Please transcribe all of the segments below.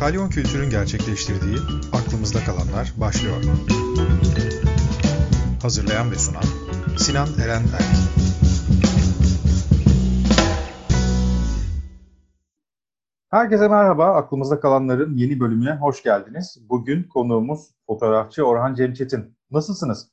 Kalyon Kültür'ün gerçekleştirdiği Aklımızda Kalanlar başlıyor. Hazırlayan ve sunan Sinan Eren Erk. Herkese merhaba. Aklımızda kalanların yeni bölümüne hoş geldiniz. Bugün konuğumuz fotoğrafçı Orhan Cemçetin. Nasılsınız?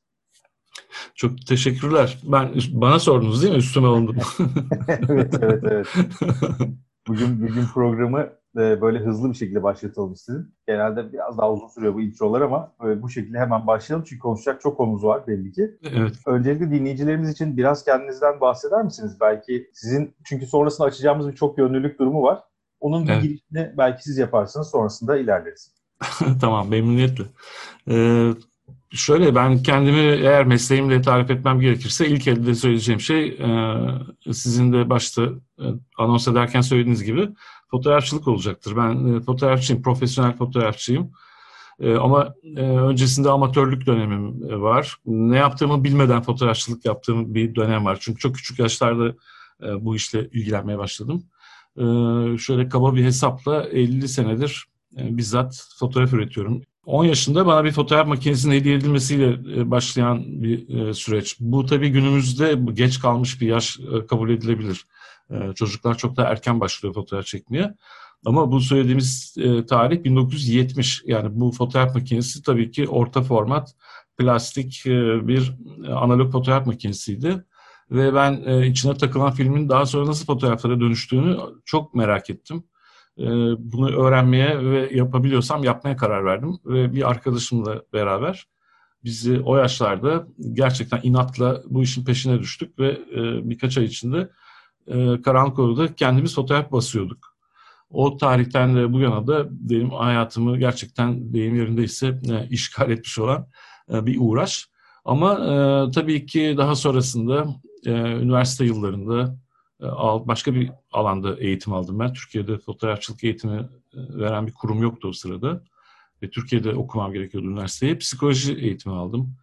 Çok teşekkürler. Ben bana sordunuz değil mi? Üstüme alındım. evet, evet, evet. Bugün bugün programı e, böyle hızlı bir şekilde başlatalım istedim. Genelde biraz daha uzun sürüyor bu introlar ama e, bu şekilde hemen başlayalım çünkü konuşacak çok konumuz var belli ki. Evet. Öncelikle dinleyicilerimiz için biraz kendinizden bahseder misiniz? Belki sizin çünkü sonrasında açacağımız bir çok yönlülük durumu var. Onun bir evet. girişini belki siz yaparsınız sonrasında ilerleriz. tamam memnuniyetle. Ee, şöyle ben kendimi eğer mesleğimle tarif etmem gerekirse ilk elde söyleyeceğim şey e, sizin de başta anons ederken söylediğiniz gibi fotoğrafçılık olacaktır. Ben e, fotoğrafçıyım, profesyonel fotoğrafçıyım. E, ama e, öncesinde amatörlük dönemim e, var. Ne yaptığımı bilmeden fotoğrafçılık yaptığım bir dönem var. Çünkü çok küçük yaşlarda bu işle ilgilenmeye başladım. Şöyle kaba bir hesapla 50 senedir bizzat fotoğraf üretiyorum. 10 yaşında bana bir fotoğraf makinesinin hediye edilmesiyle e, başlayan bir e, süreç. Bu tabii günümüzde geç kalmış bir yaş kabul edilebilir. Çocuklar çok daha erken başlıyor fotoğraf çekmeye. Ama bu söylediğimiz tarih 1970. Yani bu fotoğraf makinesi tabii ki orta format plastik bir analog fotoğraf makinesiydi. Ve ben içine takılan filmin daha sonra nasıl fotoğraflara dönüştüğünü çok merak ettim. Ee, bunu öğrenmeye ve yapabiliyorsam yapmaya karar verdim. Ve bir arkadaşımla beraber bizi o yaşlarda gerçekten inatla bu işin peşine düştük ve e, birkaç ay içinde e, karanlık odada kendimiz fotoğraf basıyorduk. O tarihten de bu yana da benim hayatımı gerçekten deyim yerindeyse e, işgal etmiş olan bir uğraş. Ama tabii ki daha sonrasında üniversite yıllarında başka bir alanda eğitim aldım ben. Türkiye'de fotoğrafçılık eğitimi e, veren bir kurum yoktu o sırada. Ve Türkiye'de okumam gerekiyordu üniversiteye. Psikoloji eğitimi aldım.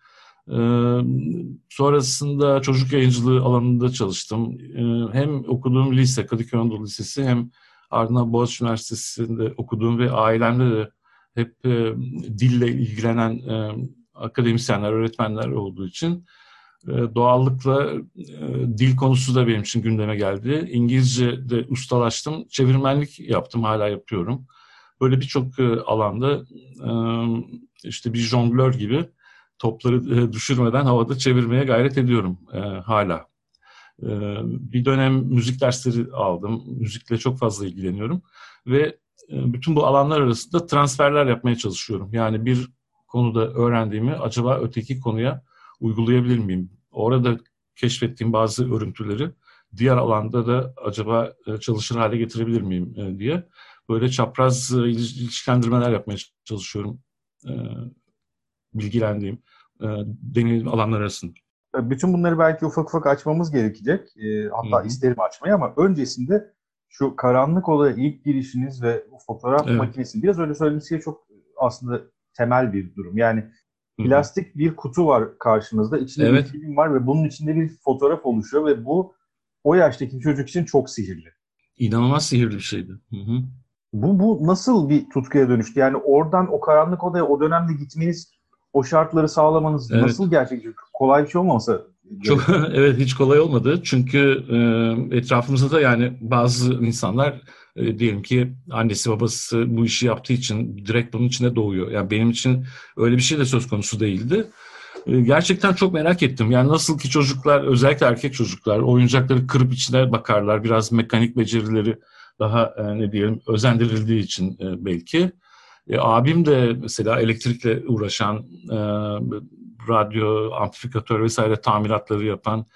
Ee, sonrasında çocuk yayıncılığı alanında çalıştım. Ee, hem okuduğum lise, Kadıköy Anadolu Lisesi hem ardından Boğaziçi Üniversitesi'nde okuduğum ve ailemde de hep e, dille ilgilenen e, akademisyenler, öğretmenler olduğu için ee, doğallıkla e, dil konusu da benim için gündeme geldi. İngilizce de ustalaştım. Çevirmenlik yaptım, hala yapıyorum. Böyle birçok e, alanda e, işte bir jonglör gibi topları düşürmeden havada çevirmeye gayret ediyorum hala. Bir dönem müzik dersleri aldım. Müzikle çok fazla ilgileniyorum. Ve bütün bu alanlar arasında transferler yapmaya çalışıyorum. Yani bir konuda öğrendiğimi acaba öteki konuya uygulayabilir miyim? Orada keşfettiğim bazı örüntüleri diğer alanda da acaba e, çalışır hale getirebilir miyim e, diye böyle çapraz e, ilişkilendirmeler yapmaya çalışıyorum bilgilendiğim deneyim alanlar arasında. Bütün bunları belki ufak ufak açmamız gerekecek. Hatta Hı-hı. isterim açmayı ama öncesinde şu karanlık odaya ilk girişiniz ve fotoğraf evet. makinesi biraz öyle şey çok aslında temel bir durum. Yani Plastik bir kutu var karşınızda. İçinde evet. bir film var ve bunun içinde bir fotoğraf oluşuyor ve bu o yaştaki bir çocuk için çok sihirli. İnanılmaz sihirli bir şeydi. Hı hı. Bu, bu nasıl bir tutkuya dönüştü? Yani oradan o karanlık odaya o dönemde gitmeniz, o şartları sağlamanız evet. nasıl gerçekleşti? Kolay bir şey olmasa çok evet hiç kolay olmadı çünkü e, etrafımızda da yani bazı insanlar e, diyelim ki annesi babası bu işi yaptığı için direkt bunun içine doğuyor. Yani benim için öyle bir şey de söz konusu değildi. E, gerçekten çok merak ettim. Yani nasıl ki çocuklar özellikle erkek çocuklar oyuncakları kırıp içine bakarlar. Biraz mekanik becerileri daha e, ne diyelim özendirildiği için e, belki. E, abim de mesela elektrikle uğraşan, e, radyo, amplifikatör vesaire tamiratları yapan,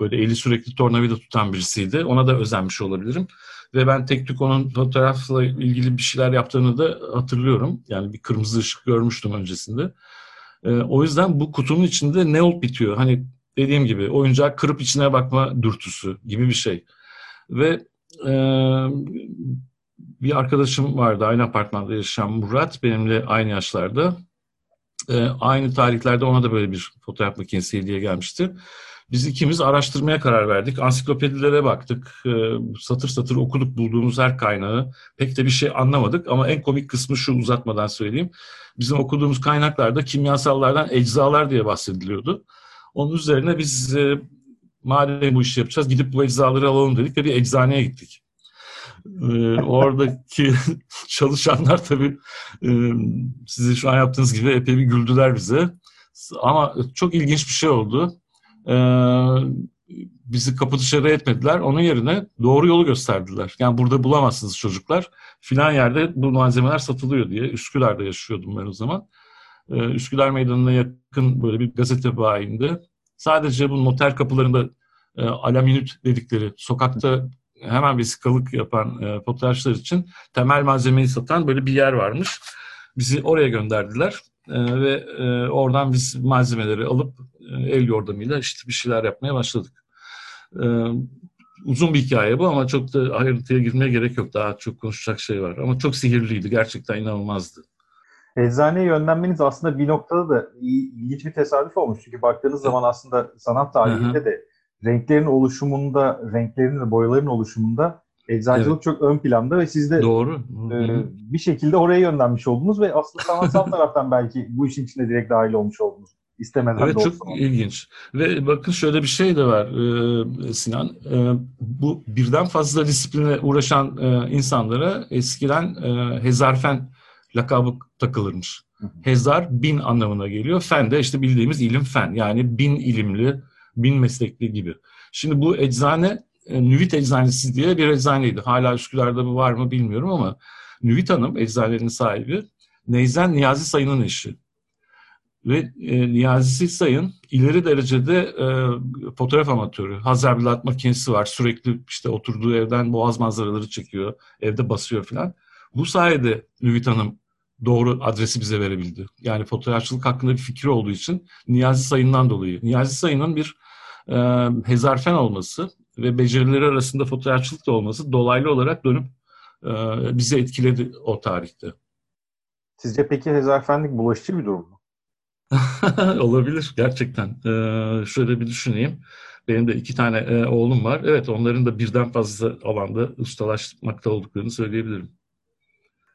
böyle eli sürekli tornavida tutan birisiydi. Ona da özenmiş olabilirim. Ve ben tek tük onun fotoğrafla ilgili bir şeyler yaptığını da hatırlıyorum. Yani bir kırmızı ışık görmüştüm öncesinde. E, o yüzden bu kutunun içinde ne olup bitiyor? Hani dediğim gibi oyuncak kırıp içine bakma dürtüsü gibi bir şey. Ve e, bir arkadaşım vardı aynı apartmanda yaşayan Murat benimle aynı yaşlarda. E, aynı tarihlerde ona da böyle bir fotoğraf makinesi hediye gelmişti. biz ikimiz araştırmaya karar verdik. Ansiklopedilere baktık. E, satır satır okuduk bulduğumuz her kaynağı. Pek de bir şey anlamadık ama en komik kısmı şu uzatmadan söyleyeyim. Bizim okuduğumuz kaynaklarda kimyasallardan eczalar diye bahsediliyordu. Onun üzerine biz e, madem bu işi yapacağız gidip bu eczaları alalım dedik ve bir eczaneye gittik. Ee, oradaki çalışanlar tabii e, sizin şu an yaptığınız gibi epey bir güldüler bize. Ama çok ilginç bir şey oldu. Ee, bizi kapı dışarı etmediler. Onun yerine doğru yolu gösterdiler. Yani burada bulamazsınız çocuklar. Filan yerde bu malzemeler satılıyor diye. Üsküdar'da yaşıyordum ben o zaman. Ee, Üsküdar Meydanı'na yakın böyle bir gazete bayinde. Sadece bu noter kapılarında e, alaminüt dedikleri sokakta hemen vesikalık yapan e, fotoğrafçılar için temel malzemeyi satan böyle bir yer varmış. Bizi oraya gönderdiler e, ve e, oradan biz malzemeleri alıp e, el yordamıyla işte bir şeyler yapmaya başladık. E, uzun bir hikaye bu ama çok da ayrıntıya girmeye gerek yok. Daha çok konuşacak şey var. Ama çok sihirliydi. Gerçekten inanılmazdı. Eczaneye yönlenmeniz aslında bir noktada da ilginç bir tesadüf olmuş. Çünkü baktığınız zaman aslında sanat tarihinde de renklerin oluşumunda, renklerin ve boyaların oluşumunda eczacılık evet. çok ön planda ve siz de Doğru. E, bir şekilde oraya yönlenmiş oldunuz ve aslında sanatsal taraftan belki bu işin içine direkt dahil olmuş oldunuz. İstemeden evet, çok olsun. ilginç. Ve bakın şöyle bir şey de var e, Sinan. E, bu birden fazla disipline uğraşan e, insanlara eskiden e, hezarfen lakabı takılırmış. Hezar bin anlamına geliyor. Fen de işte bildiğimiz ilim fen. Yani bin ilimli, bin meslekli gibi. Şimdi bu eczane e, Nüvit Eczanesi diye bir eczaneydi. Hala Üsküdar'da mı var mı bilmiyorum ama Nüvit Hanım eczanenin sahibi Neyzen Niyazi Sayın'ın eşi. Ve e, Niyazi Sayın ileri derecede e, fotoğraf amatörü. Hazerbilat makinesi var. Sürekli işte oturduğu evden boğaz manzaraları çekiyor. Evde basıyor falan. Bu sayede Nüvit Hanım doğru adresi bize verebildi. Yani fotoğrafçılık hakkında bir fikri olduğu için Niyazi Sayın'dan dolayı. Niyazi Sayın'ın bir e, hezarfen olması ve becerileri arasında fotoğrafçılık da olması dolaylı olarak dönüp e, bizi etkiledi o tarihte. Sizce peki hezarfenlik bulaşıcı bir durum mu? Olabilir gerçekten. Ee, şöyle bir düşüneyim. Benim de iki tane e, oğlum var. Evet onların da birden fazla alanda ustalaşmakta olduklarını söyleyebilirim.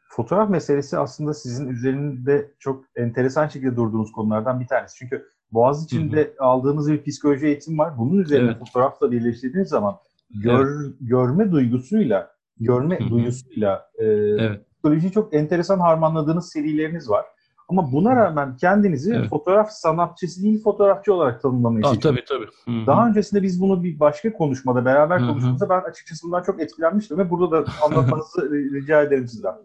Fotoğraf meselesi aslında sizin üzerinde çok enteresan şekilde durduğunuz konulardan bir tanesi. Çünkü Boğaz içinde aldığınız bir psikoloji eğitim var. Bunun üzerine evet. fotoğrafla birleştirdiğiniz zaman gör, evet. görme duygusuyla görme Hı-hı. duyusuyla e, evet. psikolojiyi çok enteresan harmanladığınız serileriniz var. Ama buna rağmen kendinizi evet. fotoğraf sanatçısı değil fotoğrafçı olarak tanımlamayı Aa, Tabii tabii. Hı-hı. Daha öncesinde biz bunu bir başka konuşmada beraber konuştuğumuzda ben açıkçası bundan çok etkilenmiştim ve burada da anlatmanızı rica ederim sizden.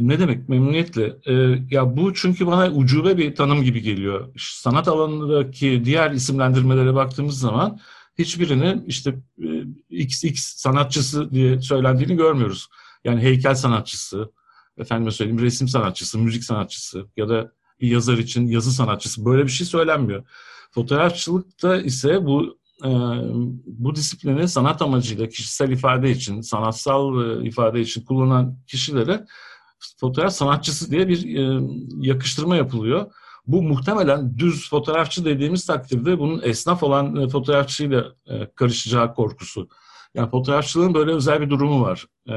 Ne demek memnuniyetle. Ee, ya bu çünkü bana ucube bir tanım gibi geliyor. Sanat alanındaki diğer isimlendirmelere baktığımız zaman hiçbirini işte XX sanatçısı diye söylendiğini görmüyoruz. Yani heykel sanatçısı, efendime söyleyeyim resim sanatçısı, müzik sanatçısı ya da bir yazar için yazı sanatçısı böyle bir şey söylenmiyor. Fotoğrafçılıkta ise bu e, bu disiplini sanat amacıyla kişisel ifade için, sanatsal e, ifade için kullanan kişilere fotoğraf sanatçısı diye bir e, yakıştırma yapılıyor. Bu muhtemelen düz fotoğrafçı dediğimiz takdirde bunun esnaf olan e, fotoğrafçıyla e, karışacağı korkusu. Yani fotoğrafçılığın böyle özel bir durumu var. E,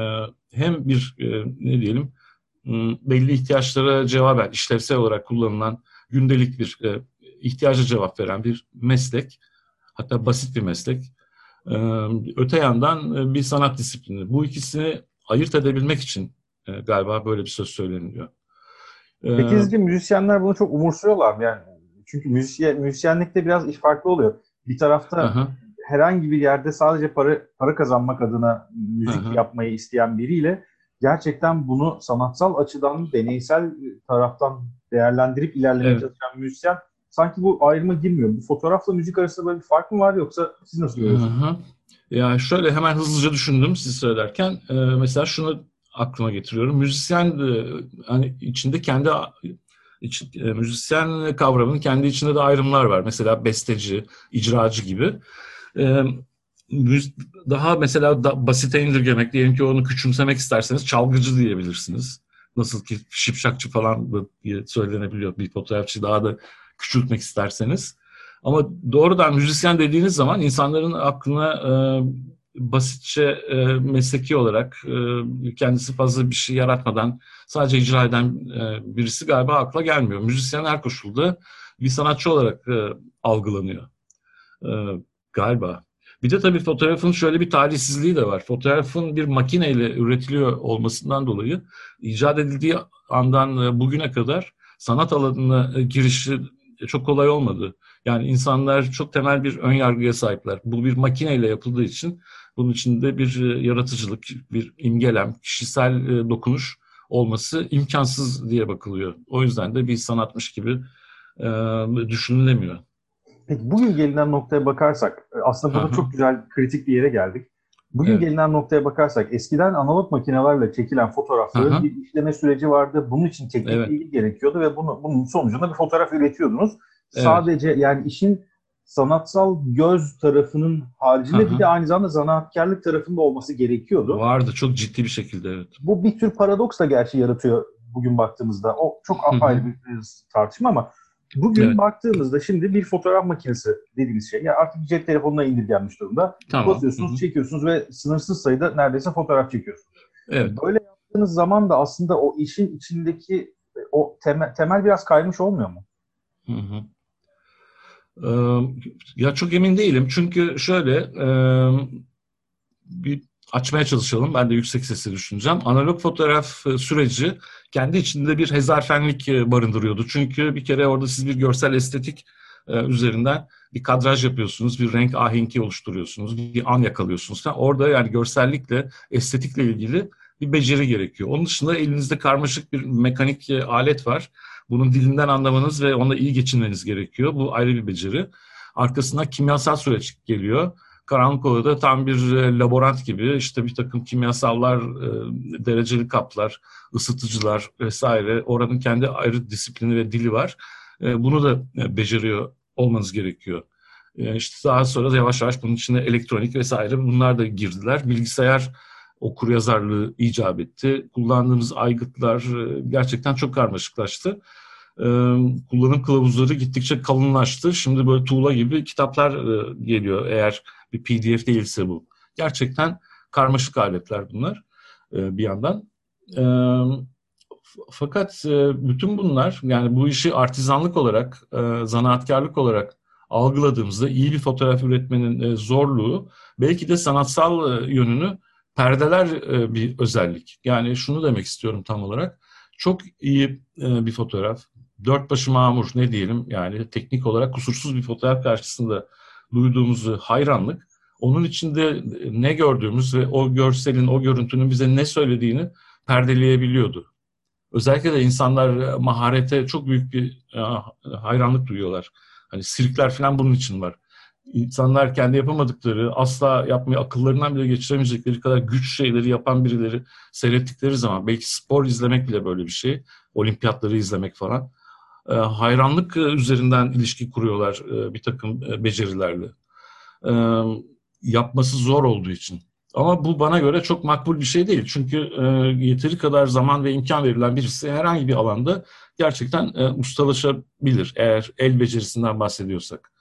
hem bir e, ne diyelim belli ihtiyaçlara cevaben işlevsel olarak kullanılan gündelik bir e, ihtiyaca cevap veren bir meslek. Hatta basit bir meslek. E, öte yandan e, bir sanat disiplini. Bu ikisini ayırt edebilmek için e, galiba böyle bir söz söyleniliyor. E, Peki sizce müzisyenler bunu çok umursuyorlar mı? Yani çünkü müzisyen, müzisyenlikte biraz iş farklı oluyor. Bir tarafta aha. herhangi bir yerde sadece para para kazanmak adına müzik aha. yapmayı isteyen biriyle gerçekten bunu sanatsal açıdan, deneysel taraftan değerlendirip ilerlemeye evet. çalışan müzisyen sanki bu ayrıma girmiyor. Bu fotoğrafla müzik arasında böyle bir fark mı var yoksa siz nasıl görüyorsunuz? Ya şöyle hemen hızlıca düşündüm siz söylerken. Ee, mesela şunu aklıma getiriyorum. Müzisyen de, hani içinde kendi iç, e, müzisyen kavramının kendi içinde de ayrımlar var. Mesela besteci, icracı gibi. E, daha mesela da, basite indirgemek, diyelim ki onu küçümsemek isterseniz çalgıcı diyebilirsiniz. Nasıl ki şipşakçı falan diye söylenebiliyor bir fotoğrafçı daha da küçültmek isterseniz. Ama doğrudan müzisyen dediğiniz zaman insanların aklına e, basitçe e, mesleki olarak e, kendisi fazla bir şey yaratmadan sadece icra eden e, birisi galiba akla gelmiyor. Müzisyen her koşulda bir sanatçı olarak e, algılanıyor e, galiba. Bir de tabii fotoğrafın şöyle bir tarihsizliği de var. Fotoğrafın bir makineyle üretiliyor olmasından dolayı icat edildiği andan e, bugüne kadar sanat alanına e, girişi çok kolay olmadı. Yani insanlar çok temel bir ön yargıya sahipler. Bu bir makineyle yapıldığı için bunun içinde bir e, yaratıcılık, bir imgelem, kişisel dokunuş olması imkansız diye bakılıyor. O yüzden de bir sanatmış gibi e, düşünülemiyor. Peki bugün gelinen noktaya bakarsak, e, aslında burada çok güzel kritik bir yere geldik. Bugün evet. gelinen noktaya bakarsak eskiden analog makinelerle çekilen fotoğrafların Aha. bir işleme süreci vardı. Bunun için teknik evet. bilgi gerekiyordu ve bunu, bunun sonucunda bir fotoğraf üretiyordunuz. Evet. Sadece yani işin sanatsal göz tarafının haricinde Aha. bir de aynı zamanda zanaatkarlık tarafında olması gerekiyordu. Vardı çok ciddi bir şekilde evet. Bu bir tür paradoks da gerçi yaratıyor bugün baktığımızda. O çok apayrı bir tartışma ama Bugün evet. baktığımızda şimdi bir fotoğraf makinesi dediğimiz şey yani artık cep telefonuna indirgenmiş durumda. Tamam. Basıyorsunuz, Hı-hı. çekiyorsunuz ve sınırsız sayıda neredeyse fotoğraf çekiyorsunuz. Evet. Böyle yaptığınız zaman da aslında o işin içindeki o temel, temel biraz kaymış olmuyor mu? Hı hı. Ya çok emin değilim çünkü şöyle bir açmaya çalışalım. Ben de yüksek sesle düşüneceğim. Analog fotoğraf e, süreci kendi içinde bir hezarfenlik e, barındırıyordu. Çünkü bir kere orada siz bir görsel estetik e, üzerinden bir kadraj yapıyorsunuz, bir renk ahenki oluşturuyorsunuz, bir an yakalıyorsunuz. Orada yani görsellikle, estetikle ilgili bir beceri gerekiyor. Onun dışında elinizde karmaşık bir mekanik alet var. Bunun dilinden anlamanız ve onunla iyi geçinmeniz gerekiyor. Bu ayrı bir beceri. Arkasında kimyasal süreç geliyor. Karanlık Oda'da tam bir e, laborant gibi işte bir takım kimyasallar, e, dereceli kaplar, ısıtıcılar vesaire. Oranın kendi ayrı disiplini ve dili var. E, bunu da beceriyor olmanız gerekiyor. İşte daha sonra yavaş yavaş bunun içine elektronik vesaire bunlar da girdiler. Bilgisayar okur yazarlığı icap etti. Kullandığımız aygıtlar gerçekten çok karmaşıklaştı. Kullanım kılavuzları gittikçe kalınlaştı. Şimdi böyle tuğla gibi kitaplar geliyor eğer bir PDF değilse bu. Gerçekten karmaşık aletler bunlar e, bir yandan. E, fakat e, bütün bunlar yani bu işi artizanlık olarak, e, zanaatkarlık olarak algıladığımızda iyi bir fotoğraf üretmenin e, zorluğu belki de sanatsal e, yönünü perdeler e, bir özellik. Yani şunu demek istiyorum tam olarak. Çok iyi e, bir fotoğraf, dört başı mamur ne diyelim yani teknik olarak kusursuz bir fotoğraf karşısında duyduğumuz hayranlık onun içinde ne gördüğümüz ve o görselin, o görüntünün bize ne söylediğini perdeleyebiliyordu. Özellikle de insanlar maharete çok büyük bir e, hayranlık duyuyorlar. Hani sirkler falan bunun için var. İnsanlar kendi yapamadıkları, asla yapmayı akıllarından bile geçiremeyecekleri kadar güç şeyleri yapan birileri seyrettikleri zaman, belki spor izlemek bile böyle bir şey, olimpiyatları izlemek falan, e, hayranlık üzerinden ilişki kuruyorlar e, bir takım becerilerle yapması zor olduğu için. Ama bu bana göre çok makbul bir şey değil. Çünkü e, yeteri kadar zaman ve imkan verilen birisi herhangi bir alanda gerçekten e, ustalaşabilir eğer el becerisinden bahsediyorsak.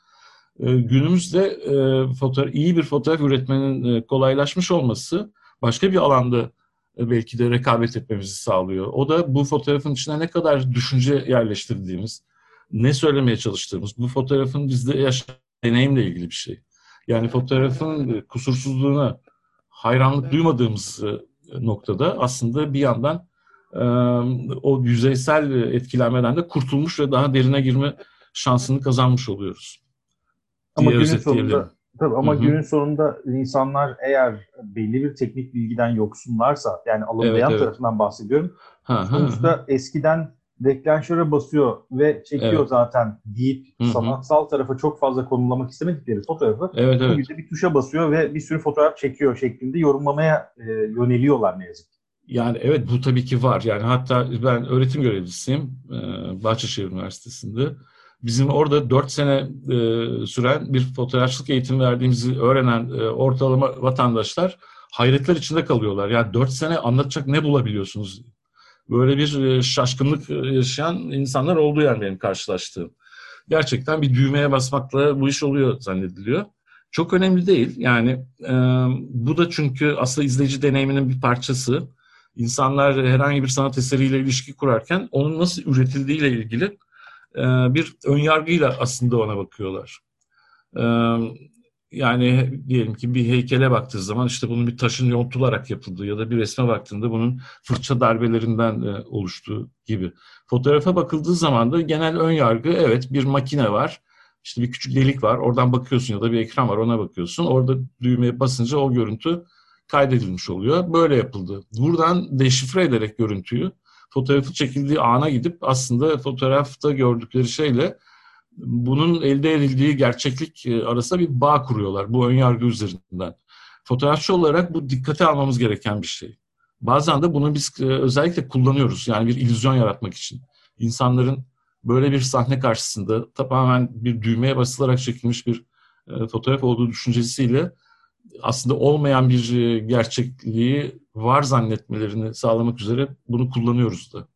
E, günümüzde e, fotoğraf, iyi bir fotoğraf üretmenin e, kolaylaşmış olması başka bir alanda e, belki de rekabet etmemizi sağlıyor. O da bu fotoğrafın içine ne kadar düşünce yerleştirdiğimiz, ne söylemeye çalıştığımız, bu fotoğrafın bizde yaşayan deneyimle ilgili bir şey. Yani fotoğrafın kusursuzluğuna hayranlık duymadığımız noktada aslında bir yandan o yüzeysel etkilenmeden de kurtulmuş ve daha derine girme şansını kazanmış oluyoruz. Ama günün sonunda tabii ama Hı-hı. günün sonunda insanlar eğer belli bir teknik bilgiden yoksunlarsa yani alımlayan evet, evet. tarafından bahsediyorum. Ha, sonuçta ha, ha. eskiden deklanşöre basıyor ve çekiyor evet. zaten deyip Hı-hı. sanatsal tarafa çok fazla konumlamak istemedikleri fotoğrafı evet, evet. bugün de bir tuşa basıyor ve bir sürü fotoğraf çekiyor şeklinde yorumlamaya e, yöneliyorlar ne yazık ki. Yani evet bu tabii ki var. Yani hatta ben öğretim görevlisiyim e, Bahçeşehir Üniversitesi'nde. Bizim orada dört sene e, süren bir fotoğrafçılık eğitimi verdiğimizi öğrenen e, ortalama vatandaşlar hayretler içinde kalıyorlar. Yani dört sene anlatacak ne bulabiliyorsunuz böyle bir e, şaşkınlık e, yaşayan insanlar oldu yani benim karşılaştığım. gerçekten bir düğmeye basmakla bu iş oluyor zannediliyor. Çok önemli değil. Yani e, bu da çünkü aslında izleyici deneyiminin bir parçası. İnsanlar herhangi bir sanat eseriyle ilişki kurarken onun nasıl üretildiğiyle ilgili bir önyargıyla aslında ona bakıyorlar. E, yani diyelim ki bir heykele baktığı zaman işte bunun bir taşın yontularak yapıldığı ya da bir resme baktığında bunun fırça darbelerinden e, oluştuğu gibi. Fotoğrafa bakıldığı zaman da genel ön yargı evet bir makine var. İşte bir küçük delik var. Oradan bakıyorsun ya da bir ekran var ona bakıyorsun. Orada düğmeye basınca o görüntü kaydedilmiş oluyor. Böyle yapıldı. Buradan deşifre ederek görüntüyü fotoğrafı çekildiği ana gidip aslında fotoğrafta gördükleri şeyle bunun elde edildiği gerçeklik e, arasında bir bağ kuruyorlar bu ön yargı üzerinden. Fotoğrafçı olarak bu dikkate almamız gereken bir şey. Bazen de bunu biz e, özellikle kullanıyoruz yani bir illüzyon yaratmak için. İnsanların böyle bir sahne karşısında tamamen bir düğmeye basılarak çekilmiş bir e, fotoğraf olduğu düşüncesiyle aslında olmayan bir gerçekliği var zannetmelerini sağlamak üzere bunu kullanıyoruz da.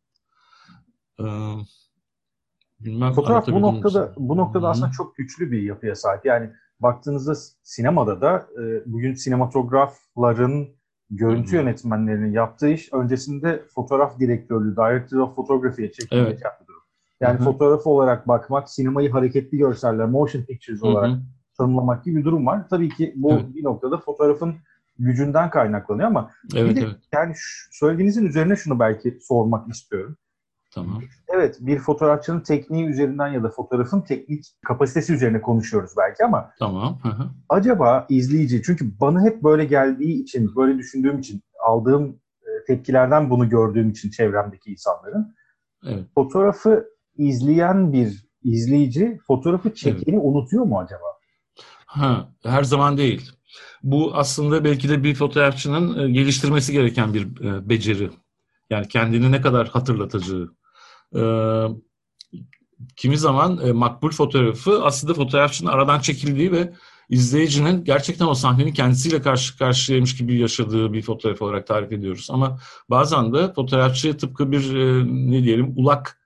Bilmem Fotoğraf bu noktada mi? bu noktada Hı-hı. aslında çok güçlü bir yapıya sahip. Yani baktığınızda sinemada da e, bugün sinematografların görüntü Hı-hı. yönetmenlerinin yaptığı iş öncesinde fotoğraf direktörlüğü, director of photography'ye çekilmek evet. yaptı. Yani Hı-hı. fotoğraf olarak bakmak, sinemayı hareketli görseller, motion pictures Hı-hı. olarak tanımlamak gibi bir durum var. Tabii ki bu evet. bir noktada fotoğrafın gücünden kaynaklanıyor ama evet, bir de evet. yani söylediğinizin üzerine şunu belki sormak istiyorum. Tamam. Evet bir fotoğrafçının tekniği üzerinden ya da fotoğrafın teknik kapasitesi üzerine konuşuyoruz belki ama tamam. Hı hı. acaba izleyici çünkü bana hep böyle geldiği için böyle düşündüğüm için aldığım e, tepkilerden bunu gördüğüm için çevremdeki insanların evet. fotoğrafı izleyen bir izleyici fotoğrafı çekeni evet. unutuyor mu acaba? Ha, her zaman değil. Bu aslında belki de bir fotoğrafçının e, geliştirmesi gereken bir e, beceri. Yani kendini ne kadar hatırlatacağı. E, kimi zaman makbul fotoğrafı aslında fotoğrafçının aradan çekildiği ve izleyicinin gerçekten o sahnenin kendisiyle karşı karşıyaymış gibi yaşadığı bir fotoğraf olarak tarif ediyoruz. Ama bazen de fotoğrafçı tıpkı bir ne diyelim ulak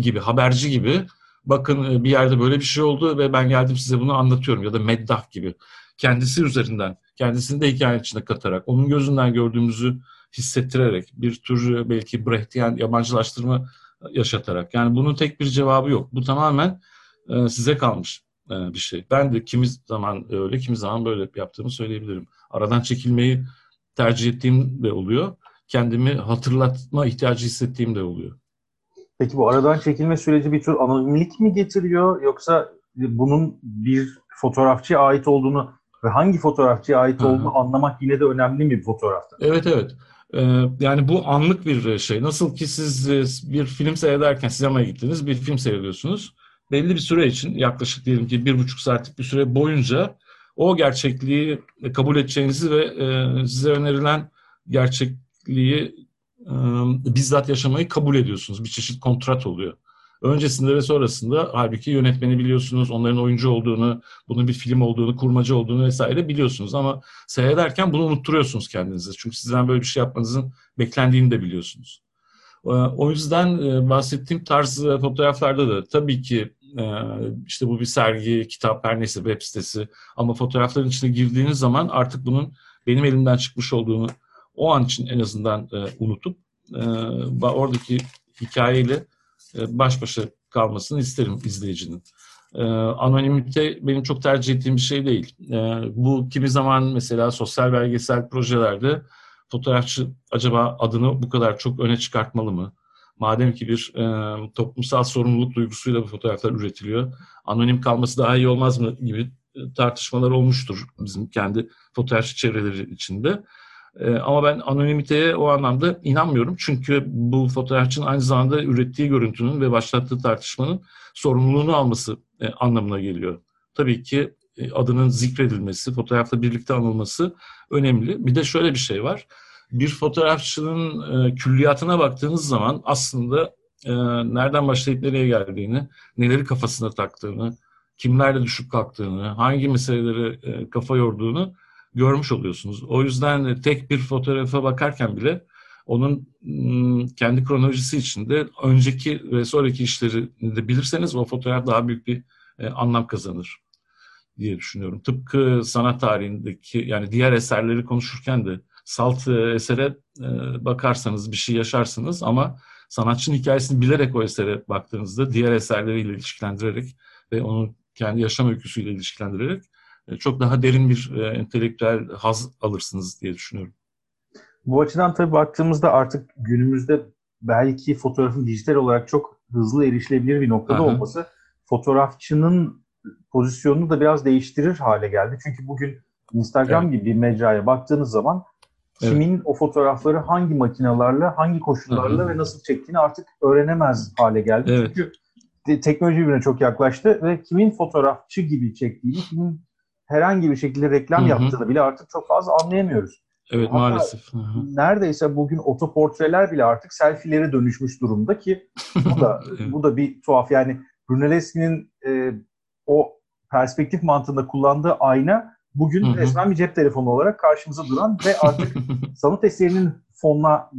gibi, haberci gibi bakın bir yerde böyle bir şey oldu ve ben geldim size bunu anlatıyorum ya da meddah gibi. Kendisi üzerinden, kendisini de hikaye içine katarak, onun gözünden gördüğümüzü hissettirerek, bir tür e, belki Brechtian yabancılaştırma yaşatarak. Yani bunun tek bir cevabı yok. Bu tamamen e, size kalmış e, bir şey. Ben de kimi zaman öyle, kimi zaman böyle yaptığımı söyleyebilirim. Aradan çekilmeyi tercih ettiğim de oluyor. Kendimi hatırlatma ihtiyacı hissettiğim de oluyor. Peki bu aradan çekilme süreci bir tür anonimlik mi getiriyor yoksa bunun bir fotoğrafçıya ait olduğunu ve hangi fotoğrafçıya ait olduğunu anlamak yine de önemli mi bir fotoğrafta? Evet evet. Ee, yani bu anlık bir şey. Nasıl ki siz e, bir film seyrederken sinemaya gittiniz, bir film seyrediyorsunuz. Belli bir süre için yaklaşık diyelim ki bir buçuk saatlik bir süre boyunca o gerçekliği kabul edeceğinizi ve e, size önerilen gerçekliği bizzat yaşamayı kabul ediyorsunuz. Bir çeşit kontrat oluyor. Öncesinde ve sonrasında halbuki yönetmeni biliyorsunuz, onların oyuncu olduğunu, bunun bir film olduğunu, kurmacı olduğunu vesaire biliyorsunuz. Ama seyrederken bunu unutturuyorsunuz kendinize. Çünkü sizden böyle bir şey yapmanızın beklendiğini de biliyorsunuz. O yüzden bahsettiğim tarz fotoğraflarda da tabii ki işte bu bir sergi, kitap, her neyse web sitesi ama fotoğrafların içine girdiğiniz zaman artık bunun benim elimden çıkmış olduğunu o an için en azından e, unutup e, oradaki hikayeyle e, baş başa kalmasını isterim izleyicinin. E, anonimite benim çok tercih ettiğim bir şey değil. E, bu kimi zaman mesela sosyal belgesel projelerde fotoğrafçı acaba adını bu kadar çok öne çıkartmalı mı? Madem ki bir e, toplumsal sorumluluk duygusuyla bu fotoğraflar üretiliyor, anonim kalması daha iyi olmaz mı gibi e, tartışmalar olmuştur bizim kendi fotoğrafçı çevreleri içinde. E, ama ben anonimiteye o anlamda inanmıyorum. Çünkü bu fotoğrafçının aynı zamanda ürettiği görüntünün ve başlattığı tartışmanın sorumluluğunu alması e, anlamına geliyor. Tabii ki e, adının zikredilmesi, fotoğrafla birlikte anılması önemli. Bir de şöyle bir şey var. Bir fotoğrafçının e, külliyatına baktığınız zaman aslında e, nereden başlayıp nereye geldiğini, neleri kafasına taktığını, kimlerle düşüp kalktığını, hangi meseleleri e, kafa yorduğunu görmüş oluyorsunuz. O yüzden tek bir fotoğrafa bakarken bile onun kendi kronolojisi içinde önceki ve sonraki işlerini de bilirseniz o fotoğraf daha büyük bir e, anlam kazanır diye düşünüyorum. Tıpkı sanat tarihindeki yani diğer eserleri konuşurken de salt e, esere e, bakarsanız bir şey yaşarsınız ama sanatçının hikayesini bilerek o esere baktığınızda diğer eserleriyle ilişkilendirerek ve onun kendi yaşam öyküsüyle ilişkilendirerek çok daha derin bir entelektüel haz alırsınız diye düşünüyorum. Bu açıdan tabii baktığımızda artık günümüzde belki fotoğrafın dijital olarak çok hızlı erişilebilir bir noktada Aha. olması fotoğrafçının pozisyonunu da biraz değiştirir hale geldi. Çünkü bugün Instagram evet. gibi bir mecraya baktığınız zaman kimin evet. o fotoğrafları hangi makinalarla, hangi koşullarla Aha. ve nasıl çektiğini artık öğrenemez hale geldi. Evet. Çünkü teknoloji birbirine çok yaklaştı ve kimin fotoğrafçı gibi çektiğini, kimin herhangi bir şekilde reklam Hı-hı. yaptığını bile artık çok fazla anlayamıyoruz. Evet Hatta maalesef. Hı-hı. Neredeyse bugün otoportreler bile artık selfie'lere dönüşmüş durumda ki bu da evet. bu da bir tuhaf yani Brunelleschi'nin e, o perspektif mantığında kullandığı ayna bugün Hı-hı. resmen bir cep telefonu olarak karşımıza duran ve artık sanat eserinin fonuna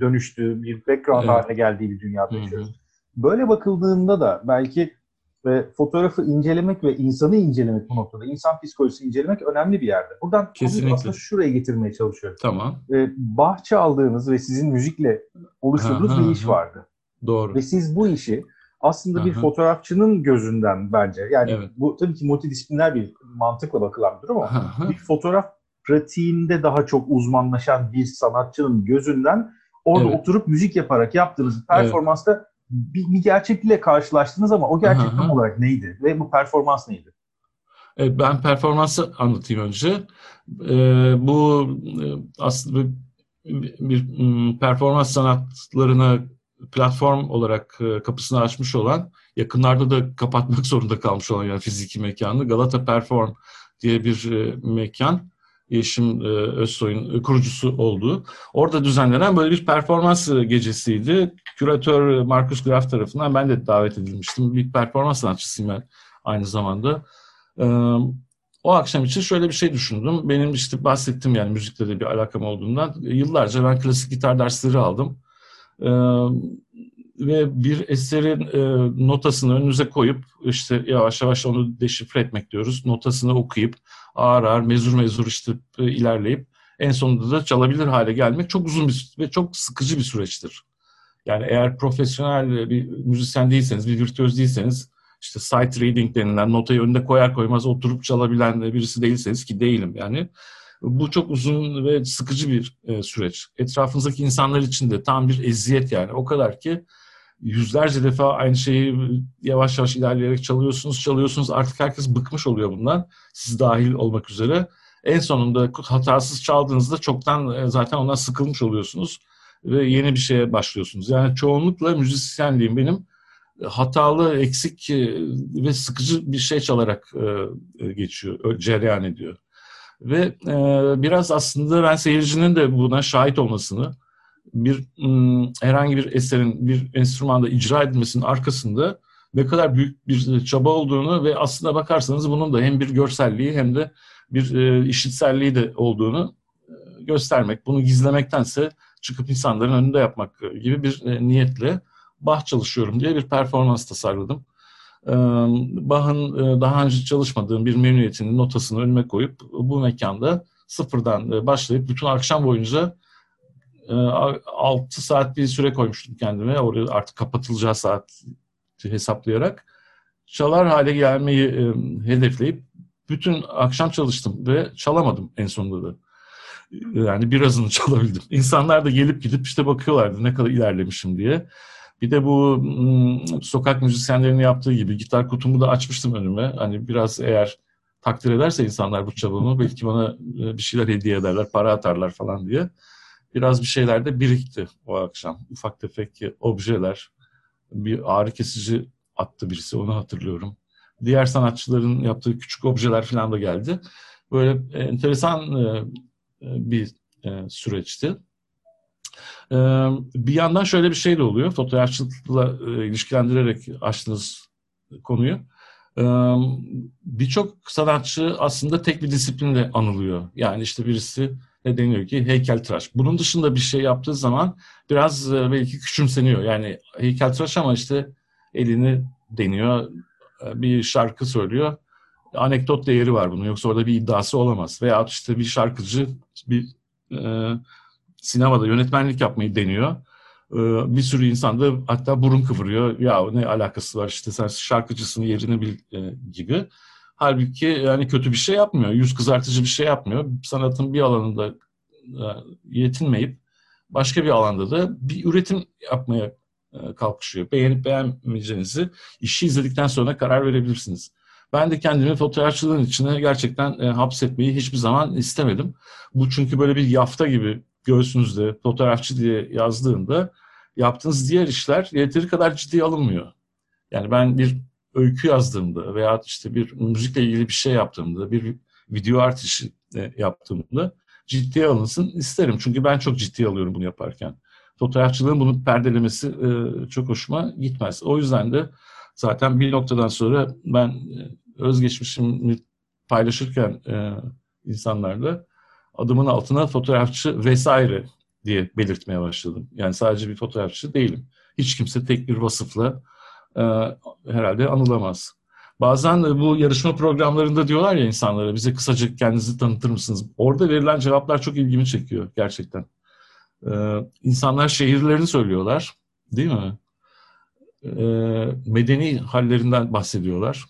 dönüştüğü bir background evet. haline geldiği bir dünyada yaşıyoruz. Böyle bakıldığında da belki ve fotoğrafı incelemek ve insanı incelemek bu noktada, insan psikolojisi incelemek önemli bir yerde. Buradan Kesinlikle. aslında şuraya getirmeye çalışıyorum. Tamam. Ee, bahçe aldığınız ve sizin müzikle oluşturduğunuz ha, bir iş vardı. Doğru. Ve siz bu işi aslında bir fotoğrafçının gözünden bence, yani evet. bu tabii ki multidisipliner bir mantıkla bakılan bir durum ama bir fotoğraf pratiğinde daha çok uzmanlaşan bir sanatçının gözünden orada evet. oturup müzik yaparak yaptığınız performansta evet bir, bir gerçeklikle karşılaştınız ama o gerçek tam olarak neydi? Ve bu performans neydi? Evet, ben performansı anlatayım önce. Ee, bu e, aslında bir, bir performans sanatlarına platform olarak e, kapısını açmış olan, yakınlarda da kapatmak zorunda kalmış olan yani fiziki mekanı Galata Perform diye bir e, mekan. Yeşim e, Özsoy'un kurucusu olduğu. Orada düzenlenen böyle bir performans e, gecesiydi. Küratör Markus Graf tarafından ben de davet edilmiştim. Bir performans sanatçısıyım ben aynı zamanda. E, o akşam için şöyle bir şey düşündüm. Benim işte bahsettim yani müzikle de bir alakam olduğundan. Yıllarca ben klasik gitar dersleri aldım. Ve bir eserin notasını önünüze koyup işte yavaş yavaş onu deşifre etmek diyoruz. Notasını okuyup ağır ağır mezur mezur işte e, ilerleyip en sonunda da çalabilir hale gelmek çok uzun bir ve çok sıkıcı bir süreçtir. Yani eğer profesyonel bir müzisyen değilseniz, bir virtüöz değilseniz işte sight reading denilen notayı önünde koyar koymaz oturup çalabilen birisi değilseniz ki değilim yani. Bu çok uzun ve sıkıcı bir e, süreç. Etrafınızdaki insanlar için de tam bir eziyet yani. O kadar ki yüzlerce defa aynı şeyi yavaş yavaş ilerleyerek çalıyorsunuz, çalıyorsunuz. Artık herkes bıkmış oluyor bundan. Siz dahil olmak üzere. En sonunda hatasız çaldığınızda çoktan e, zaten ondan sıkılmış oluyorsunuz ve yeni bir şeye başlıyorsunuz. Yani çoğunlukla müzisyenliğim benim e, hatalı, eksik e, ve sıkıcı bir şey çalarak geçiyor, cereyan ediyor. Ve biraz aslında ben seyircinin de buna şahit olmasını, bir herhangi bir eserin bir enstrümanda icra edilmesinin arkasında ne kadar büyük bir çaba olduğunu ve aslında bakarsanız bunun da hem bir görselliği hem de bir e, işitselliği de olduğunu e, göstermek. Bunu gizlemektense çıkıp insanların önünde yapmak gibi bir e, niyetle Bach çalışıyorum diye bir performans tasarladım. E, Bach'ın e, daha önce çalışmadığım bir memnuniyetinin notasını önüme koyup bu mekanda sıfırdan e, başlayıp bütün akşam boyunca 6 ee, saat bir süre koymuştum kendime. Oraya artık kapatılacağı saat hesaplayarak. Çalar hale gelmeyi e, hedefleyip bütün akşam çalıştım ve çalamadım en sonunda da. Yani birazını çalabildim. İnsanlar da gelip gidip işte bakıyorlardı ne kadar ilerlemişim diye. Bir de bu hmm, sokak müzisyenlerinin yaptığı gibi gitar kutumu da açmıştım önüme. Hani biraz eğer takdir ederse insanlar bu çabamı belki bana e, bir şeyler hediye ederler, para atarlar falan diye biraz bir şeyler de birikti o akşam. Ufak tefek objeler, bir ağrı kesici attı birisi onu hatırlıyorum. Diğer sanatçıların yaptığı küçük objeler falan da geldi. Böyle enteresan e, e, bir e, süreçti. Bir yandan şöyle bir şey de oluyor. Fotoğrafçılıkla ilişkilendirerek açtığınız konuyu. Birçok sanatçı aslında tek bir disiplinle anılıyor. Yani işte birisi ve deniyor ki heykeltıraş. Bunun dışında bir şey yaptığı zaman biraz e, belki küçümseniyor. Yani heykeltıraş ama işte elini deniyor, e, bir şarkı söylüyor. Anekdot değeri var bunun. Yoksa orada bir iddiası olamaz. Veya işte bir şarkıcı bir e, sinemada yönetmenlik yapmayı deniyor. E, bir sürü insan da hatta burun kıvırıyor. Ya ne alakası var işte sen şarkıcısın yerini bil e, gibi. Halbuki yani kötü bir şey yapmıyor. Yüz kızartıcı bir şey yapmıyor. Sanatın bir alanında e, yetinmeyip başka bir alanda da bir üretim yapmaya e, kalkışıyor. Beğenip beğenmeyeceğinizi işi izledikten sonra karar verebilirsiniz. Ben de kendimi fotoğrafçılığın içine gerçekten e, hapsetmeyi hiçbir zaman istemedim. Bu çünkü böyle bir yafta gibi göğsünüzde fotoğrafçı diye yazdığında yaptığınız diğer işler yeteri kadar ciddiye alınmıyor. Yani ben bir öykü yazdığımda veya işte bir müzikle ilgili bir şey yaptığımda, bir video art işi yaptığımda ciddiye alınsın isterim. Çünkü ben çok ciddiye alıyorum bunu yaparken. Fotoğrafçılığın bunu perdelemesi e, çok hoşuma gitmez. O yüzden de zaten bir noktadan sonra ben e, özgeçmişimi paylaşırken e, insanlarla adımın altına fotoğrafçı vesaire diye belirtmeye başladım. Yani sadece bir fotoğrafçı değilim. Hiç kimse tek bir vasıfla e, herhalde anılamaz. Bazen bu yarışma programlarında diyorlar ya insanlara bize kısaca kendinizi tanıtır mısınız? Orada verilen cevaplar çok ilgimi çekiyor gerçekten. Ee, insanlar şehirlerini söylüyorlar değil mi? Ee, medeni hallerinden bahsediyorlar.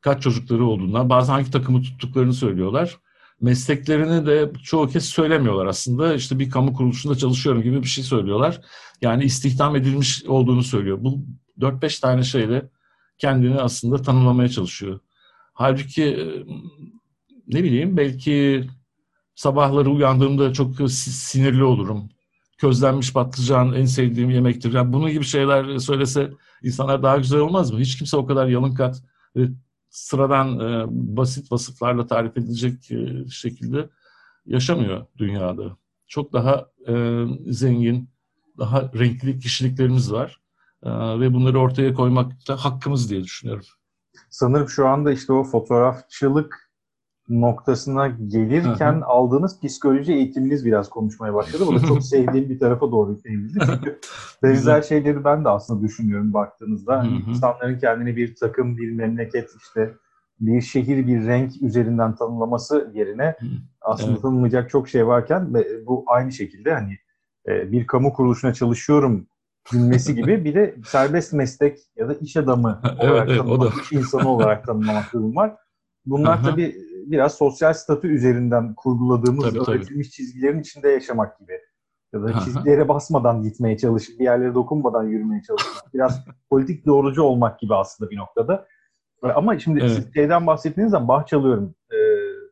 Kaç çocukları olduğundan, bazen hangi takımı tuttuklarını söylüyorlar. Mesleklerini de çoğu kez söylemiyorlar aslında. İşte bir kamu kuruluşunda çalışıyorum gibi bir şey söylüyorlar. Yani istihdam edilmiş olduğunu söylüyor. Bu 4-5 tane şeyle kendini aslında tanımlamaya çalışıyor. Halbuki e, ne bileyim belki sabahları uyandığımda çok sinirli olurum. Közlenmiş patlıcan en sevdiğim yemektir. Yani bunun gibi şeyler söylese insanlar daha güzel olmaz mı? Hiç kimse o kadar yalın kat ve sıradan e, basit vasıflarla tarif edilecek e, şekilde yaşamıyor dünyada. Çok daha e, zengin, daha renkli kişiliklerimiz var. Ee, ve bunları ortaya koymak da hakkımız diye düşünüyorum. Sanırım şu anda işte o fotoğrafçılık noktasına gelirken Hı-hı. aldığınız psikoloji eğitiminiz biraz konuşmaya başladı. Bu da çok sevdiğim bir tarafa doğru evrildi. Çünkü benzer şeyleri ben de aslında düşünüyorum baktığınızda. Hani insanların kendini bir takım, bir memleket işte bir şehir, bir renk üzerinden tanımlaması yerine aslında evet. tanımlayacak çok şey varken bu aynı şekilde hani e, bir kamu kuruluşuna çalışıyorum cümlesi gibi bir de serbest meslek ya da iş adamı olarak evet, tanımlamak, iş insanı olarak tanımlamak durum var. Bunlar tabii biraz sosyal statü üzerinden kurguladığımız tabii, öğretilmiş tabii. çizgilerin içinde yaşamak gibi. Ya da çizgilere basmadan gitmeye çalışıp bir yerlere dokunmadan yürümeye çalışmak. Biraz politik doğrucu olmak gibi aslında bir noktada. Ama şimdi evet. siz şeyden bahsettiğiniz zaman bah çalıyorum e,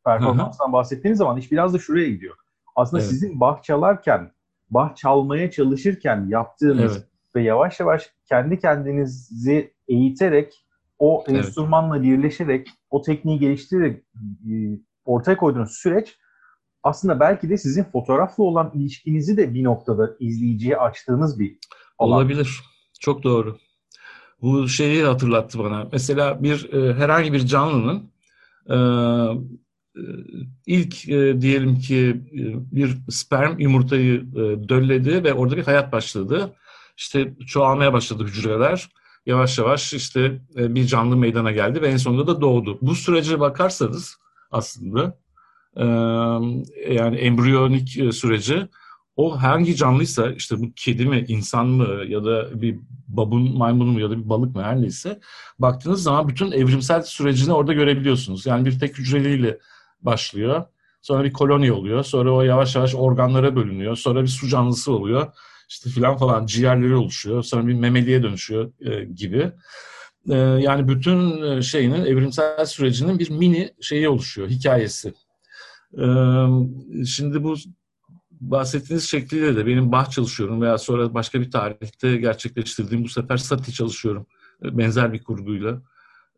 performanstan bahsettiğiniz zaman iş biraz da şuraya gidiyor. Aslında evet. sizin bah çalarken bah çalmaya çalışırken yaptığınız evet. ve yavaş yavaş kendi kendinizi eğiterek o evet. enstrümanla birleşerek o tekniği geliştirerek e, ortaya koyduğunuz süreç aslında belki de sizin fotoğrafla olan ilişkinizi de bir noktada izleyiciye açtığınız bir alan. Olabilir. Çok doğru. Bu şeyi hatırlattı bana. Mesela bir e, herhangi bir canlının e, ilk e, diyelim ki e, bir sperm yumurtayı e, dölledi ve orada bir hayat başladı. İşte çoğalmaya başladı hücreler. Yavaş yavaş işte bir canlı meydana geldi ve en sonunda da doğdu. Bu sürece bakarsanız aslında yani embriyonik süreci o hangi canlıysa işte bu kedi mi, insan mı ya da bir babun maymunu mu ya da bir balık mı her neyse baktığınız zaman bütün evrimsel sürecini orada görebiliyorsunuz. Yani bir tek hücreliyle başlıyor. Sonra bir koloni oluyor. Sonra o yavaş yavaş organlara bölünüyor. Sonra bir su canlısı oluyor. İşte filan falan ciğerleri oluşuyor. Sonra bir memeliye dönüşüyor e, gibi. E, yani bütün e, şeyinin evrimsel sürecinin bir mini şeyi oluşuyor, hikayesi. E, şimdi bu bahsettiğiniz şekliyle de benim bah çalışıyorum veya sonra başka bir tarihte gerçekleştirdiğim bu sefer sati çalışıyorum. E, benzer bir kurguyla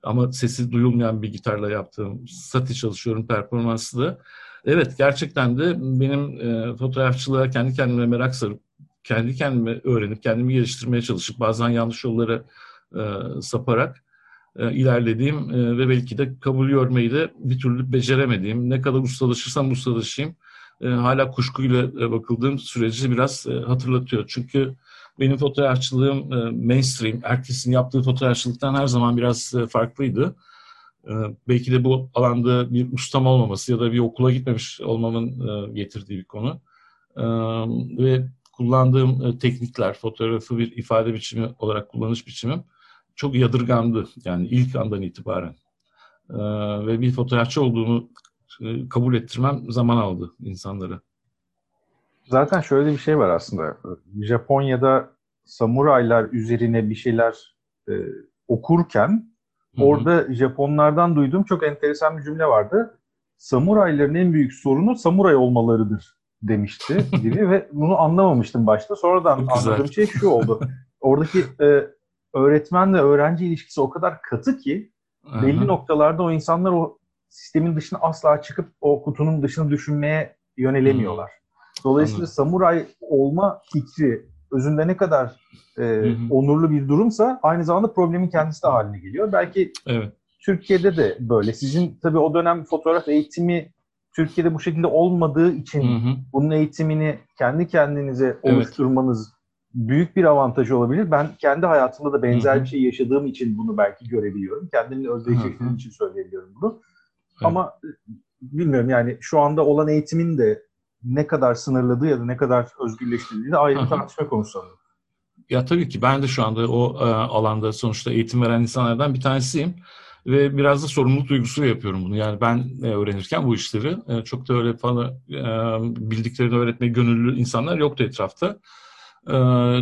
ama sesi duyulmayan bir gitarla yaptığım sati çalışıyorum performanslı da. Evet gerçekten de benim e, fotoğrafçılığa kendi kendime merak sarıp kendi kendime öğrenip kendimi geliştirmeye çalışıp bazen yanlış yollara e, saparak e, ilerlediğim e, ve belki de kabul görmeyi de bir türlü beceremediğim ne kadar ustalaşırsam ustalaşayım e, hala kuşkuyla e, bakıldığım süreci biraz e, hatırlatıyor. Çünkü benim fotoğrafçılığım e, mainstream, herkesin yaptığı fotoğrafçılıktan her zaman biraz e, farklıydı. E, belki de bu alanda bir ustam olmaması ya da bir okula gitmemiş olmamın e, getirdiği bir konu. E, ve kullandığım e, teknikler, fotoğrafı bir ifade biçimi olarak kullanış biçimim çok yadırgandı. Yani ilk andan itibaren. E, ve bir fotoğrafçı olduğumu e, kabul ettirmem zaman aldı insanlara. Zaten şöyle bir şey var aslında. Japonya'da samuraylar üzerine bir şeyler e, okurken Hı-hı. orada Japonlardan duyduğum çok enteresan bir cümle vardı. Samurayların en büyük sorunu samuray olmalarıdır demişti gibi ve bunu anlamamıştım başta. Sonradan anladığım şey şu oldu. Oradaki e, öğretmenle öğrenci ilişkisi o kadar katı ki Aha. belli noktalarda o insanlar o sistemin dışına asla çıkıp o kutunun dışını düşünmeye yönelemiyorlar. Dolayısıyla Anladım. samuray olma fikri özünde ne kadar e, onurlu bir durumsa aynı zamanda problemin kendisi de haline geliyor. Belki evet. Türkiye'de de böyle. Sizin tabii o dönem fotoğraf eğitimi Türkiye'de bu şekilde olmadığı için hı hı. bunun eğitimini kendi kendinize oluşturmanız evet. büyük bir avantaj olabilir. Ben kendi hayatımda da benzer hı hı. bir şey yaşadığım için bunu belki görebiliyorum. Kendimle özdeşleştiğim için söyleyebiliyorum bunu. Evet. Ama e, bilmiyorum yani şu anda olan eğitimin de ne kadar sınırladığı ya da ne kadar özgürleştirdiği de ayrı bir tartışma konusu Ya tabii ki ben de şu anda o e, alanda sonuçta eğitim veren insanlardan bir tanesiyim ve biraz da sorumluluk duygusuyla yapıyorum bunu. Yani ben e, öğrenirken bu işleri e, çok da öyle falan e, bildiklerini öğretmeye gönüllü insanlar yoktu etrafta. E,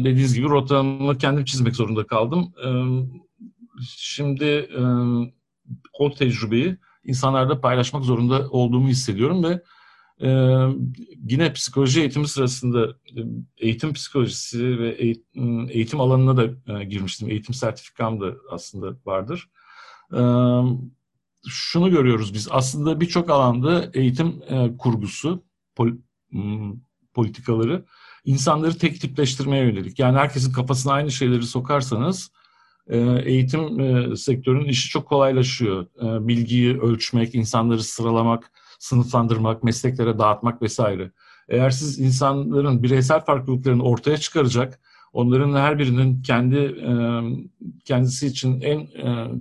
dediğiniz gibi rotamı kendim çizmek zorunda kaldım. E, şimdi e, o tecrübeyi insanlarla paylaşmak zorunda olduğumu hissediyorum ve e, yine psikoloji eğitimi sırasında e, eğitim psikolojisi ve eğitim, eğitim alanına da e, girmiştim. Eğitim sertifikam da aslında vardır. E, şunu görüyoruz biz aslında birçok alanda eğitim e, kurgusu, pol, politikaları insanları tek tipleştirmeye yönelik. Yani herkesin kafasına aynı şeyleri sokarsanız e, eğitim e, sektörünün işi çok kolaylaşıyor. Bilgiyi ölçmek, insanları sıralamak, sınıflandırmak, mesleklere dağıtmak vesaire. Eğer siz insanların bireysel farklılıklarını ortaya çıkaracak, onların her birinin kendi kendisi için en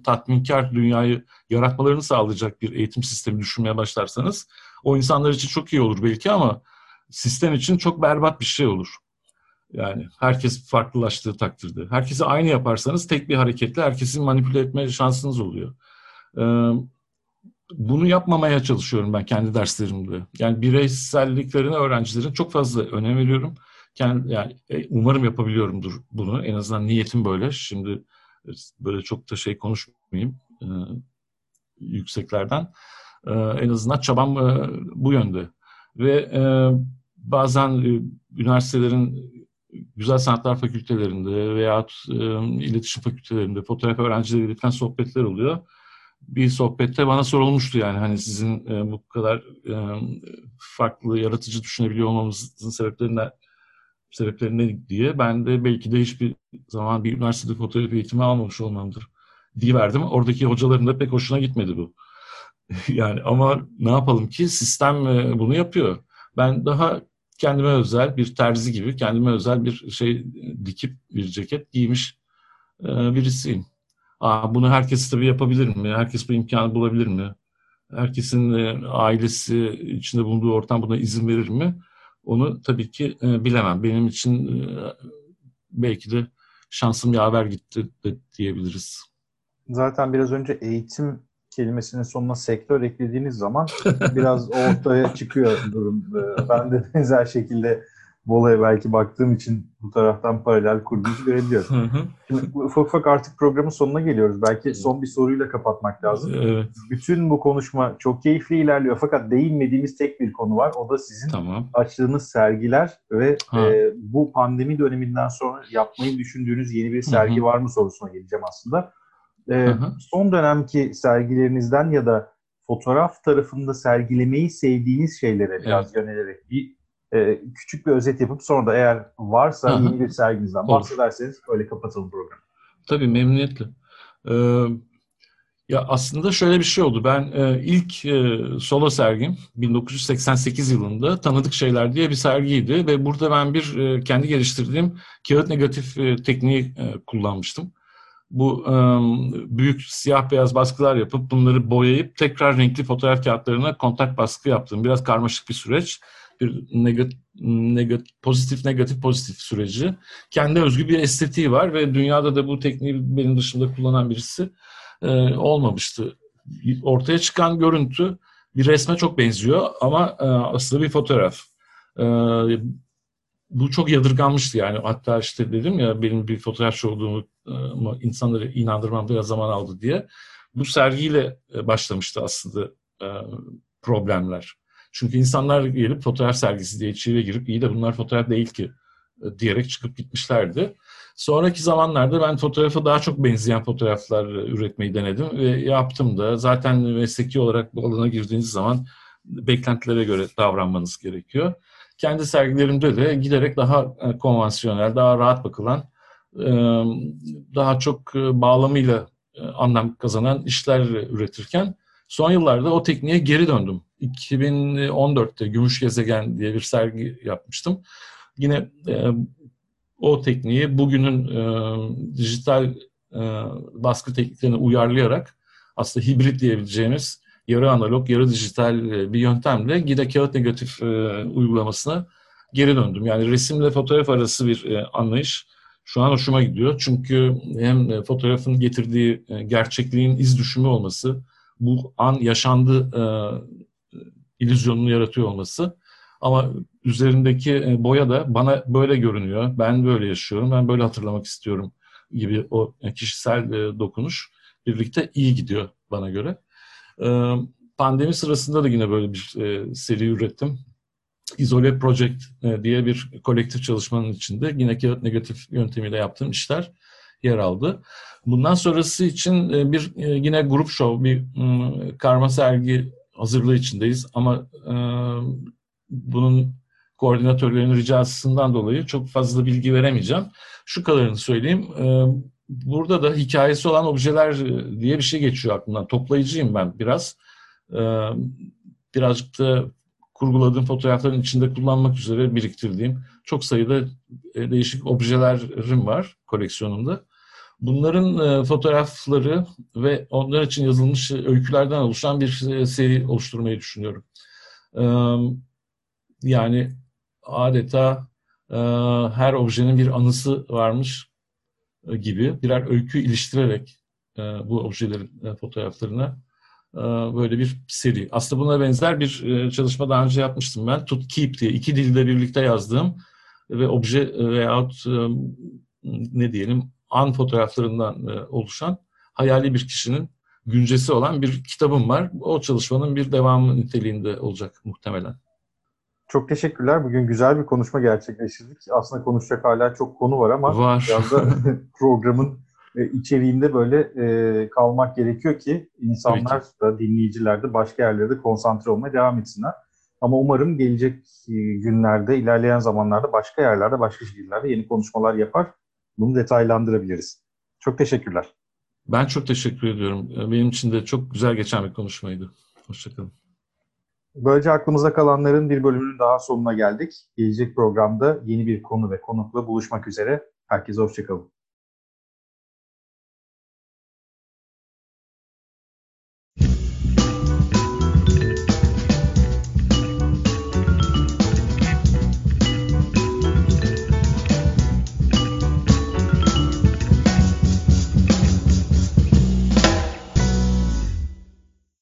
tatminkar dünyayı yaratmalarını sağlayacak bir eğitim sistemi düşünmeye başlarsanız, o insanlar için çok iyi olur belki ama sistem için çok berbat bir şey olur. Yani herkes farklılaştığı takdirde. Herkesi aynı yaparsanız tek bir hareketle herkesi manipüle etme şansınız oluyor. Bunu yapmamaya çalışıyorum ben kendi derslerimde. Yani bireyselliklerine öğrencilerin çok fazla önem veriyorum. Kendi, yani e, umarım yapabiliyorumdur bunu. En azından niyetim böyle. Şimdi e, böyle çok da şey konuşmayayım e, yükseklerden. E, en azından çabam e, bu yönde. Ve e, bazen e, üniversitelerin güzel sanatlar fakültelerinde veya e, iletişim fakültelerinde fotoğraf öğrencileriyle falan sohbetler oluyor. Bir sohbette bana sorulmuştu yani hani sizin e, bu kadar e, farklı, yaratıcı düşünebiliyor olmamızın sebepleri ne, sebepleri ne diye. Ben de belki de hiçbir zaman bir üniversitede fotoğraf eğitimi almamış olmamdır diye verdim. Oradaki hocaların da pek hoşuna gitmedi bu. yani ama ne yapalım ki sistem e, bunu yapıyor. Ben daha kendime özel bir terzi gibi kendime özel bir şey dikip bir ceket giymiş e, birisiyim. Aa, bunu herkes tabii yapabilir mi? Herkes bu imkanı bulabilir mi? Herkesin e, ailesi içinde bulunduğu ortam buna izin verir mi? Onu tabii ki e, bilemem. Benim için e, belki de şansım yaver gitti de diyebiliriz. Zaten biraz önce eğitim kelimesinin sonuna sektör eklediğiniz zaman biraz ortaya çıkıyor durum. Ee, ben de benzer şekilde bu olaya belki baktığım için bu taraftan paralel kurduğunuzu görebiliyorum. Şimdi ufak ufak artık programın sonuna geliyoruz. Belki son bir soruyla kapatmak lazım. Evet. Bütün bu konuşma çok keyifli ilerliyor fakat değinmediğimiz tek bir konu var. O da sizin tamam. açtığınız sergiler ve e, bu pandemi döneminden sonra yapmayı düşündüğünüz yeni bir sergi var mı sorusuna geleceğim aslında. E, son dönemki sergilerinizden ya da fotoğraf tarafında sergilemeyi sevdiğiniz şeylere biraz evet. yönelerek bir e, küçük bir özet yapıp sonra da eğer varsa Aha. yeni bir serginizden bahsederseniz öyle kapatalım programı. Tabii memnuniyetle. Ee, Ya aslında şöyle bir şey oldu. Ben e, ilk e, solo sergim 1988 yılında Tanıdık Şeyler diye bir sergiydi ve burada ben bir e, kendi geliştirdiğim kağıt negatif e, tekniği e, kullanmıştım. Bu e, büyük siyah beyaz baskılar yapıp bunları boyayıp tekrar renkli fotoğraf kağıtlarına kontak baskı yaptım. Biraz karmaşık bir süreç. Bir negatif, negatif, pozitif negatif pozitif süreci. Kendi özgü bir estetiği var ve dünyada da bu tekniği benim dışında kullanan birisi e, olmamıştı. Ortaya çıkan görüntü bir resme çok benziyor ama e, aslında bir fotoğraf. E, bu çok yadırganmıştı yani. Hatta işte dedim ya benim bir fotoğrafçı olduğumu e, insanları inandırmam biraz zaman aldı diye. Bu sergiyle e, başlamıştı aslında e, problemler. Çünkü insanlar gelip fotoğraf sergisi diye içeriye girip iyi de bunlar fotoğraf değil ki e, diyerek çıkıp gitmişlerdi. Sonraki zamanlarda ben fotoğrafa daha çok benzeyen fotoğraflar üretmeyi denedim ve yaptım da. Zaten mesleki olarak bu alana girdiğiniz zaman beklentilere göre davranmanız gerekiyor. Kendi sergilerimde de giderek daha e, konvansiyonel, daha rahat bakılan, e, daha çok bağlamıyla anlam kazanan işler üretirken son yıllarda o tekniğe geri döndüm. 2014'te Gümüş Gezegen diye bir sergi yapmıştım. Yine o tekniği bugünün e, dijital e, baskı tekniklerine uyarlayarak aslında hibrit diyebileceğimiz yarı analog, yarı dijital e, bir yöntemle gide kağıt negatif e, uygulamasına geri döndüm. Yani resimle fotoğraf arası bir e, anlayış şu an hoşuma gidiyor. Çünkü hem e, fotoğrafın getirdiği e, gerçekliğin iz düşümü olması, bu an yaşandı e, illüzyonunu yaratıyor olması ama üzerindeki e, boya da bana böyle görünüyor. Ben böyle yaşıyorum, ben böyle hatırlamak istiyorum gibi o kişisel e, dokunuş birlikte iyi gidiyor bana göre. E, pandemi sırasında da yine böyle bir seri ürettim. Izole Project diye bir kolektif çalışmanın içinde yine kağıt negatif yöntemiyle yaptığım işler yer aldı. Bundan sonrası için bir yine grup show, bir karma sergi hazırlığı içindeyiz ama bunun koordinatörlerin ricasından dolayı çok fazla bilgi veremeyeceğim. Şu kadarını söyleyeyim. Burada da hikayesi olan objeler e, diye bir şey geçiyor aklımdan. Toplayıcıyım ben biraz. Birazcık da kurguladığım fotoğrafların içinde kullanmak üzere biriktirdiğim çok sayıda e, değişik objelerim var koleksiyonumda. Bunların e, fotoğrafları ve onlar için yazılmış öykülerden oluşan bir seri oluşturmayı düşünüyorum. Yani adeta e, her objenin bir anısı varmış e, gibi birer öykü iliştirerek e, bu objelerin e, fotoğraflarına e, böyle bir seri. Aslında buna benzer bir e, çalışma daha önce yapmıştım ben. Tut Keep diye iki dilde birlikte yazdığım ve obje veyahut e, ne diyelim an fotoğraflarından e, oluşan hayali bir kişinin güncesi olan bir kitabım var. O çalışmanın bir devamı niteliğinde olacak muhtemelen. Çok teşekkürler. Bugün güzel bir konuşma gerçekleştirdik. Aslında konuşacak hala çok konu var ama var. biraz da programın e, içeriğinde böyle e, kalmak gerekiyor ki insanlar da dinleyiciler de başka yerlerde konsantre olmaya devam etsinler. Ama umarım gelecek e, günlerde, ilerleyen zamanlarda başka yerlerde, başka şehirlerde yeni konuşmalar yapar. Bunu detaylandırabiliriz. Çok teşekkürler. Ben çok teşekkür ediyorum. Benim için de çok güzel geçen bir konuşmaydı. Hoşçakalın. Böylece aklımızda kalanların bir bölümünün daha sonuna geldik. Gelecek programda yeni bir konu ve konukla buluşmak üzere. Herkese hoşçakalın.